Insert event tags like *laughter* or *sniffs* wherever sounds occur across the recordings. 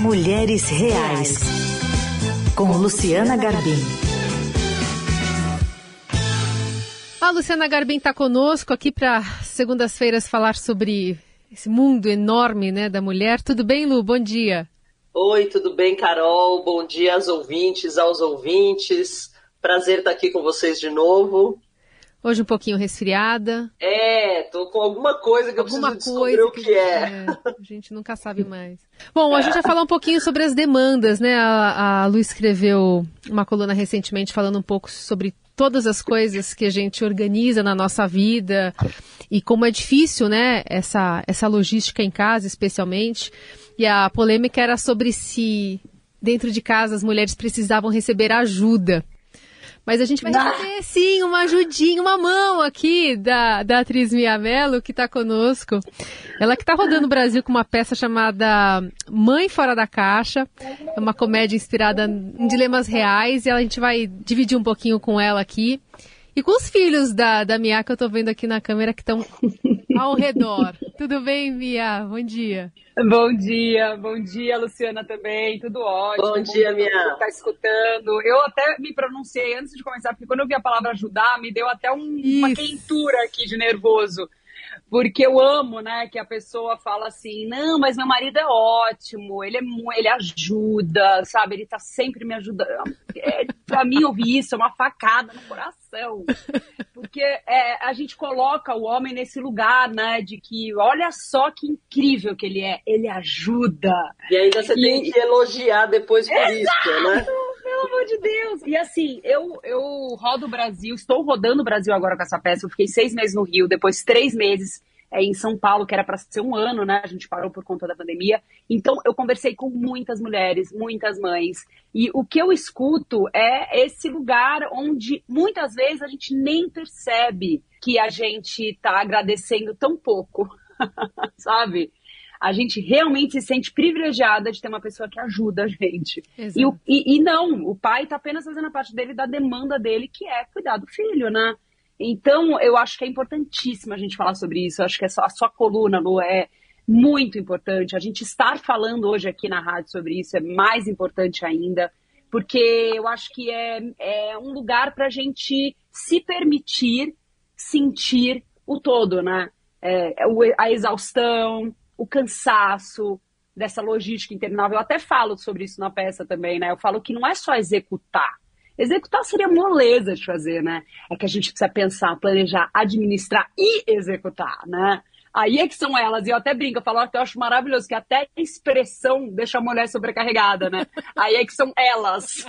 Mulheres Reais, com Luciana Garbim. A Luciana Garbim está conosco aqui para segundas-feiras falar sobre esse mundo enorme né, da mulher. Tudo bem, Lu? Bom dia. Oi, tudo bem, Carol? Bom dia aos ouvintes, aos ouvintes. Prazer estar aqui com vocês de novo. Hoje um pouquinho resfriada. É, tô com alguma coisa que alguma eu preciso descobrir o que, que é. é. A gente nunca sabe mais. Bom, a gente vai falar um pouquinho sobre as demandas, né? A, a Lu escreveu uma coluna recentemente falando um pouco sobre todas as coisas que a gente organiza na nossa vida e como é difícil, né? Essa, essa logística em casa, especialmente. E a polêmica era sobre se dentro de casa as mulheres precisavam receber ajuda. Mas a gente vai receber, sim, uma ajudinha, uma mão aqui da, da atriz Mia Mello, que está conosco. Ela que está rodando o Brasil com uma peça chamada Mãe Fora da Caixa. É uma comédia inspirada em dilemas reais e a gente vai dividir um pouquinho com ela aqui. E com os filhos da, da Mia, que eu estou vendo aqui na câmera, que estão ao redor. *laughs* Tudo bem, Mia? Bom dia. Bom dia, bom dia, Luciana também, tudo ótimo. Bom dia, minha. Tá escutando. Eu até me pronunciei antes de começar, porque quando eu vi a palavra ajudar, me deu até um, uma quentura aqui de nervoso. Porque eu amo, né, que a pessoa fala assim, não, mas meu marido é ótimo, ele, é, ele ajuda, sabe, ele tá sempre me ajudando. É, pra mim, ouvir isso é uma facada no coração. Porque é, a gente coloca o homem nesse lugar, né? De que olha só que incrível que ele é. Ele ajuda. E ainda você e... tem que elogiar depois por Exato! isso, né? Pelo amor de Deus! E assim, eu, eu rodo o Brasil, estou rodando o Brasil agora com essa peça. Eu fiquei seis meses no Rio, depois três meses é, em São Paulo, que era para ser um ano, né? A gente parou por conta da pandemia. Então, eu conversei com muitas mulheres, muitas mães. E o que eu escuto é esse lugar onde muitas vezes a gente nem percebe que a gente está agradecendo tão pouco, *laughs* sabe? A gente realmente se sente privilegiada de ter uma pessoa que ajuda a gente. E, e, e, não, o pai está apenas fazendo a parte dele da demanda dele, que é cuidar do filho, né? Então, eu acho que é importantíssimo a gente falar sobre isso. Eu acho que essa, a sua coluna, Lu, é muito importante. A gente estar falando hoje aqui na rádio sobre isso é mais importante ainda, porque eu acho que é, é um lugar para a gente se permitir sentir o todo, né? É, é a exaustão, o cansaço dessa logística interminável. Eu até falo sobre isso na peça também, né? Eu falo que não é só executar Executar seria moleza de fazer, né? É que a gente precisa pensar, planejar, administrar e executar, né? Aí é que são elas, e eu até brinco, eu falo que eu acho maravilhoso, que até a expressão deixa a mulher sobrecarregada, né? *laughs* Aí é que são elas.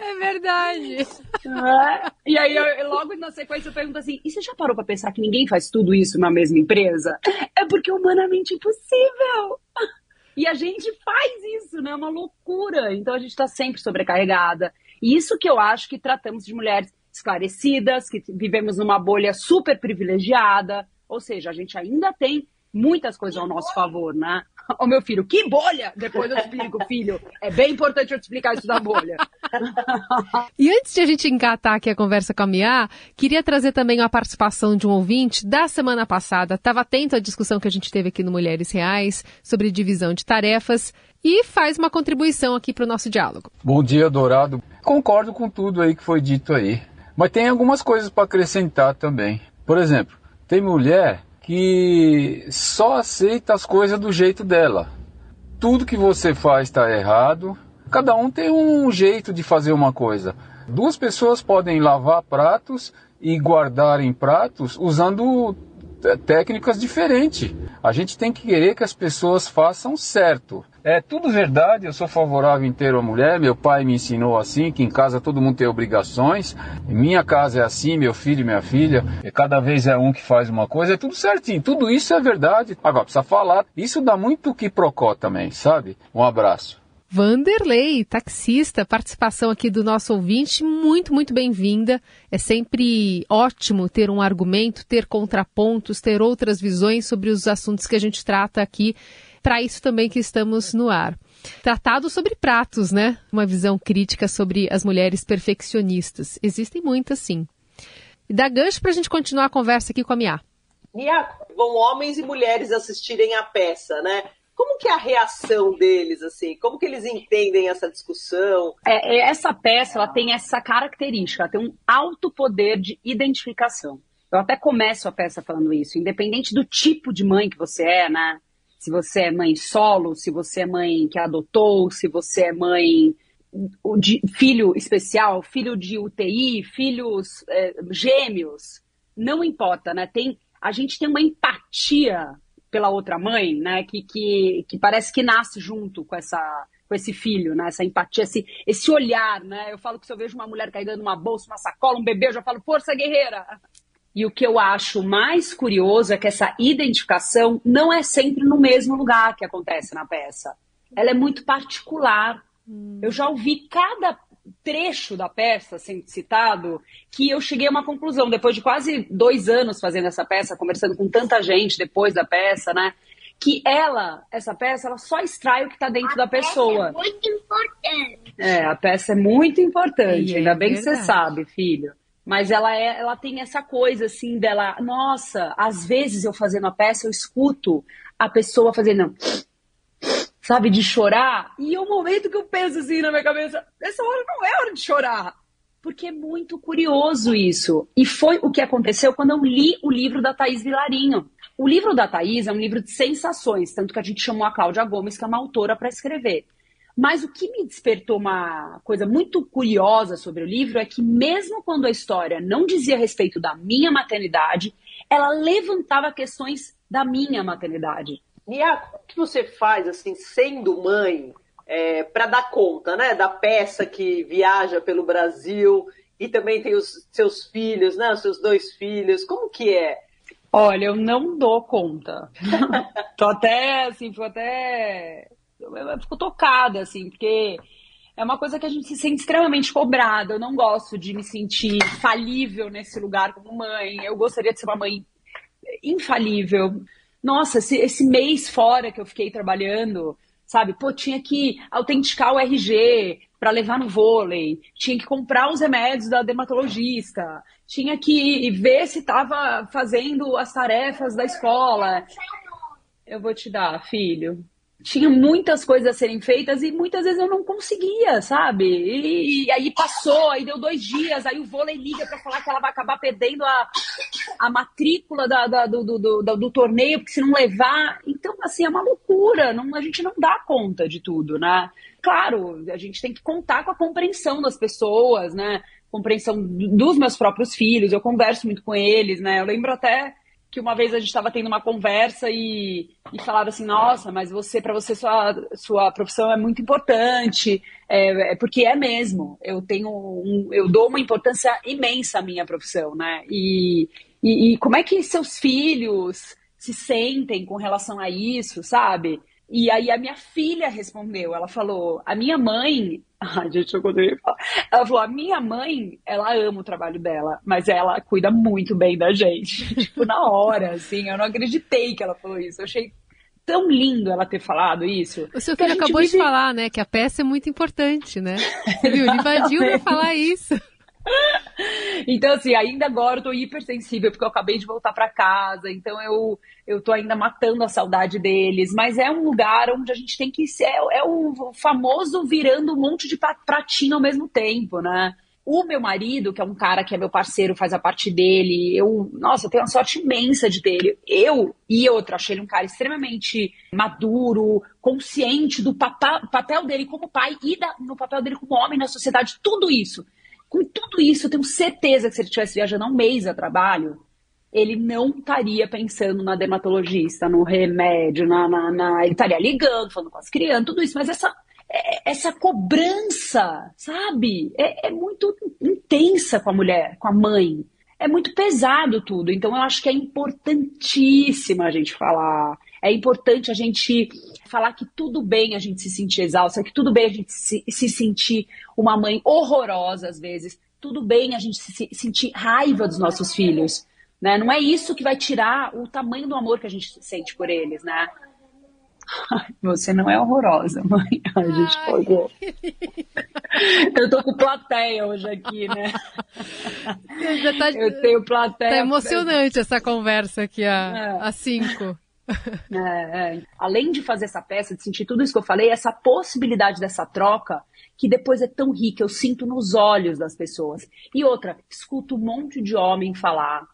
É verdade. É? E aí, eu, logo na sequência, eu pergunto assim: e você já parou pra pensar que ninguém faz tudo isso na mesma empresa? É porque é humanamente impossível. E a gente faz isso, né? É uma loucura. Então a gente tá sempre sobrecarregada. E isso que eu acho que tratamos de mulheres esclarecidas, que vivemos numa bolha super privilegiada, ou seja, a gente ainda tem muitas coisas ao nosso favor, né? Ô meu filho, que bolha! Depois eu explico, *laughs* filho. É bem importante eu te explicar isso da bolha. e antes de a gente engatar aqui a conversa com a Mia, queria trazer também a participação de um ouvinte da semana passada. Estava atento à discussão que a gente teve aqui no Mulheres Reais sobre divisão de tarefas e faz uma contribuição aqui para o nosso diálogo. Bom dia, Dourado. Concordo com tudo aí que foi dito aí. Mas tem algumas coisas para acrescentar também. Por exemplo, tem mulher que só aceita as coisas do jeito dela. Tudo que você faz está errado. Cada um tem um jeito de fazer uma coisa. Duas pessoas podem lavar pratos e guardarem pratos usando técnicas diferentes. A gente tem que querer que as pessoas façam certo. É tudo verdade, eu sou favorável ter uma mulher, meu pai me ensinou assim, que em casa todo mundo tem obrigações, minha casa é assim, meu filho e minha filha, e cada vez é um que faz uma coisa, é tudo certinho, tudo isso é verdade. Agora, precisa falar, isso dá muito que procó também, sabe? Um abraço. Vanderlei, taxista, participação aqui do nosso ouvinte, muito, muito bem-vinda. É sempre ótimo ter um argumento, ter contrapontos, ter outras visões sobre os assuntos que a gente trata aqui. Para isso também que estamos no ar. Tratado sobre pratos, né? Uma visão crítica sobre as mulheres perfeccionistas. Existem muitas, sim. E dá gancho para a gente continuar a conversa aqui com a Mia. Mia, vão homens e mulheres assistirem a peça, né? Como que é a reação deles, assim? Como que eles entendem essa discussão? É, é, essa peça, ela tem essa característica, ela tem um alto poder de identificação. Eu até começo a peça falando isso, independente do tipo de mãe que você é, né? Se você é mãe solo, se você é mãe que adotou, se você é mãe de filho especial, filho de UTI, filhos é, gêmeos, não importa, né? Tem, a gente tem uma empatia pela outra mãe, né? Que, que, que parece que nasce junto com essa com esse filho, né? Essa empatia, esse, esse olhar, né? Eu falo que se eu vejo uma mulher carregando uma bolsa, uma sacola, um bebê, eu já falo, força guerreira! E o que eu acho mais curioso é que essa identificação não é sempre no mesmo lugar que acontece na peça. Ela é muito particular. Hum. Eu já ouvi cada trecho da peça sendo citado que eu cheguei a uma conclusão. Depois de quase dois anos fazendo essa peça, conversando com tanta gente depois da peça, né? Que ela, essa peça, ela só extrai o que está dentro a da pessoa. é muito importante. É, a peça é muito importante. Ainda é bem verdade. que você sabe, filho. Mas ela, é, ela tem essa coisa assim dela, nossa, às vezes eu fazendo a peça, eu escuto a pessoa fazendo, *sniffs* sabe, de chorar. E é o momento que eu penso assim na minha cabeça, essa hora não é hora de chorar. Porque é muito curioso isso. E foi o que aconteceu quando eu li o livro da Thaís Vilarinho. O livro da Thaís é um livro de sensações, tanto que a gente chamou a Cláudia Gomes, que é uma autora, para escrever. Mas o que me despertou uma coisa muito curiosa sobre o livro é que, mesmo quando a história não dizia respeito da minha maternidade, ela levantava questões da minha maternidade. Nia, como que você faz, assim, sendo mãe, é, para dar conta, né, da peça que viaja pelo Brasil e também tem os seus filhos, né, os seus dois filhos, como que é? Olha, eu não dou conta. *laughs* Tô até, assim, fico até eu fico tocada, assim, porque é uma coisa que a gente se sente extremamente cobrada. Eu não gosto de me sentir falível nesse lugar como mãe. Eu gostaria de ser uma mãe infalível. Nossa, esse, esse mês fora que eu fiquei trabalhando, sabe? Pô, tinha que autenticar o RG para levar no vôlei, tinha que comprar os remédios da dermatologista, tinha que ver se estava fazendo as tarefas da escola. Eu vou te dar, filho tinha muitas coisas a serem feitas e muitas vezes eu não conseguia, sabe? E, e aí passou, aí deu dois dias, aí o vôlei liga para falar que ela vai acabar perdendo a, a matrícula da, da, do, do, do, do, torneio, porque se não levar. Então, assim, é uma loucura, não, a gente não dá conta de tudo, né? Claro, a gente tem que contar com a compreensão das pessoas, né? Compreensão dos meus próprios filhos, eu converso muito com eles, né? Eu lembro até que uma vez a gente estava tendo uma conversa e, e falaram assim, nossa, mas você, para você, sua, sua profissão é muito importante, é, é, porque é mesmo. Eu tenho um, eu dou uma importância imensa à minha profissão, né? E, e, e como é que seus filhos se sentem com relação a isso, sabe? E aí a minha filha respondeu, ela falou, a minha mãe, *laughs* ai gente, eu poderia falar, ela falou, a minha mãe, ela ama o trabalho dela, mas ela cuida muito bem da gente, *laughs* tipo, na hora, assim, eu não acreditei que ela falou isso, eu achei tão lindo ela ter falado isso. O seu filho acabou vive... de falar, né, que a peça é muito importante, né, viu, ele invadiu pra falar isso. *laughs* então, assim, ainda agora eu tô hipersensível, porque eu acabei de voltar para casa, então eu, eu tô ainda matando a saudade deles. Mas é um lugar onde a gente tem que ser. É, é o famoso virando um monte de pratinho ao mesmo tempo, né? O meu marido, que é um cara que é meu parceiro, faz a parte dele. Eu, nossa, eu tenho uma sorte imensa de ter ele. Eu e outra, achei ele um cara extremamente maduro, consciente do papel dele como pai e da, no papel dele como homem na sociedade, tudo isso. Com tudo isso, eu tenho certeza que se ele estivesse viajando há um mês a trabalho, ele não estaria pensando na dermatologista, no remédio, na, na, na, ele estaria ligando, falando com as crianças, tudo isso, mas essa, é, essa cobrança, sabe, é, é muito intensa com a mulher, com a mãe. É muito pesado tudo. Então, eu acho que é importantíssimo a gente falar. É importante a gente falar que tudo bem a gente se sentir exausta, que tudo bem a gente se, se sentir uma mãe horrorosa às vezes, tudo bem a gente se, sentir raiva dos nossos filhos. Né? Não é isso que vai tirar o tamanho do amor que a gente sente por eles, né? *laughs* Você não é horrorosa, mãe. *laughs* Ai, gente, pode. Eu tô com plateia hoje aqui, né? Tá, eu tenho plateia. Tá emocionante essa conversa aqui a, é. a cinco. *laughs* É, é. Além de fazer essa peça, de sentir tudo isso que eu falei, essa possibilidade dessa troca, que depois é tão rica, eu sinto nos olhos das pessoas. E outra, escuto um monte de homem falar.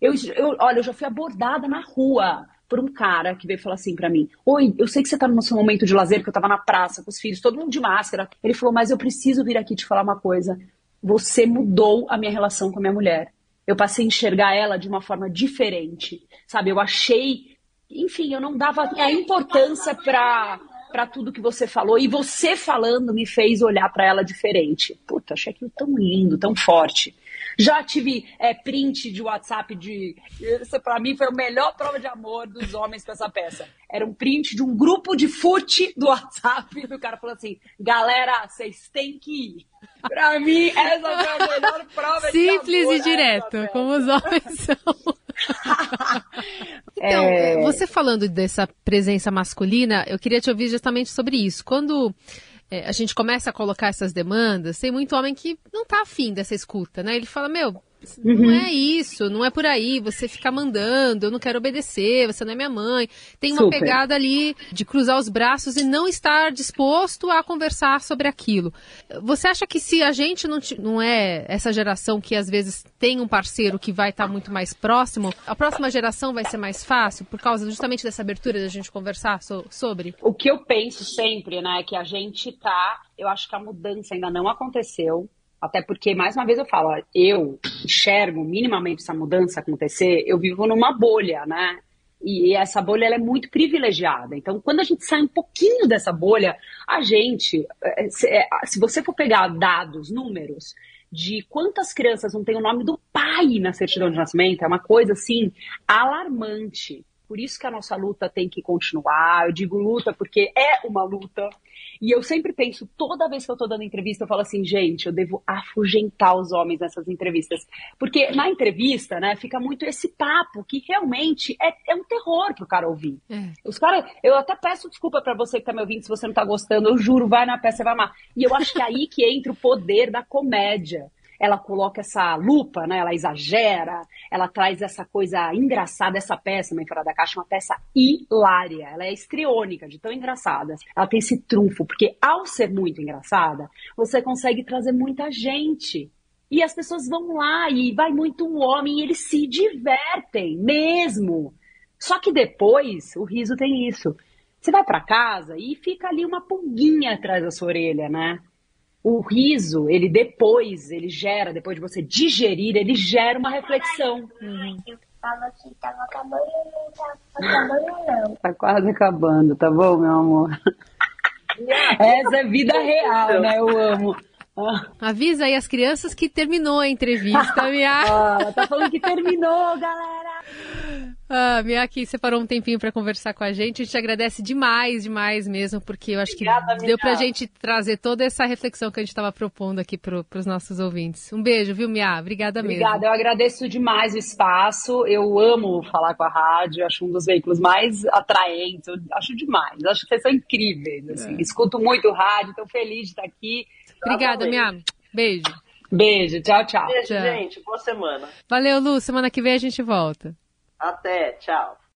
Eu, eu, olha, eu já fui abordada na rua por um cara que veio falar assim para mim: Oi, eu sei que você tá no seu momento de lazer, que eu tava na praça com os filhos, todo mundo de máscara. Ele falou: Mas eu preciso vir aqui te falar uma coisa. Você mudou a minha relação com a minha mulher. Eu passei a enxergar ela de uma forma diferente, sabe? Eu achei, enfim, eu não dava a importância para para tudo que você falou e você falando me fez olhar para ela diferente. Puta, achei aquilo tão lindo, tão forte. Já tive é, print de WhatsApp de. Isso pra mim foi a melhor prova de amor dos homens com essa peça. Era um print de um grupo de fute do WhatsApp. *laughs* E o cara falou assim: galera, vocês têm que ir. Pra mim, essa foi a melhor prova Simples de amor. e direto, como os homens *laughs* são. *laughs* então, É. você falando dessa presença masculina, eu queria te ouvir justamente sobre isso. Quando é, a gente começa a colocar essas demandas, tem muito homem que não tá afim dessa escuta, né? Ele fala, meu, não Uhum. é isso, não é por aí, você fica mandando, eu não quero obedecer, você não é minha mãe. Tem uma Super. pegada ali de cruzar os braços e não estar disposto a conversar sobre aquilo. Você acha que se a gente não, não é essa geração que às vezes tem um parceiro que vai estar muito mais próximo, a próxima geração vai ser mais fácil por causa justamente dessa abertura da gente conversar so- sobre? O que eu penso sempre, né, é que a gente tá. Eu acho que a mudança ainda não aconteceu. Até porque, mais uma vez, eu falo, eu enxergo minimamente essa mudança acontecer, eu vivo numa bolha, né? E essa bolha é muito privilegiada. Então, quando a gente sai um pouquinho dessa bolha, a gente, eh, se, eh, se você for pegar dados, números, de quantas crianças não têm o nome do pai na certidão de nascimento, é uma coisa assim alarmante. Por isso que a nossa luta tem que continuar. Eu digo luta porque é uma luta. E eu sempre penso, toda vez que eu tô dando entrevista, eu falo assim, gente, eu devo afugentar os homens nessas entrevistas. Porque na entrevista, né, fica muito esse papo que realmente é, é um terror pro cara ouvir. É. Os caras, eu até peço desculpa pra você que tá me ouvindo se você não tá gostando, eu juro, vai na peça, você vai amar. E eu acho que é aí que entra o poder da comédia. Ela coloca essa lupa, né? Ela exagera, ela traz essa coisa engraçada. Essa peça, Mãe Fora da Caixa, é uma peça hilária. Ela é estriônica, de tão engraçada. Ela tem esse trunfo, porque ao ser muito engraçada, você consegue trazer muita gente. E as pessoas vão lá e vai muito um homem e eles se divertem mesmo. Só que depois, o riso tem isso. Você vai pra casa e fica ali uma pulguinha atrás da sua orelha, né? O riso, ele depois, ele gera, depois de você digerir, ele gera uma reflexão. Que tava acabando não tava acabando, não. Tá quase acabando, tá bom, meu amor? Essa é vida real, né? Eu amo. Ah, Avisa aí as crianças que terminou a entrevista, *laughs* minha. ah, ela tá falando que terminou, galera. Ah, Miyaki separou um tempinho para conversar com a gente. A gente agradece demais, demais mesmo, porque eu acho Obrigada, que deu pra Mia. gente trazer toda essa reflexão que a gente estava propondo aqui para os nossos ouvintes. Um beijo, viu, Mia? Obrigada mesmo. Obrigada, eu agradeço demais o espaço. Eu amo falar com a rádio, acho um dos veículos mais atraentes. Eu acho demais, acho que vocês são incríveis. assim. Escuto muito rádio, estou feliz de estar aqui. Obrigada, Mia. Beijo. Beijo, tchau, tchau. Beijo, Tchau. gente. Boa semana. Valeu, Lu. Semana que vem a gente volta. Até. Tchau.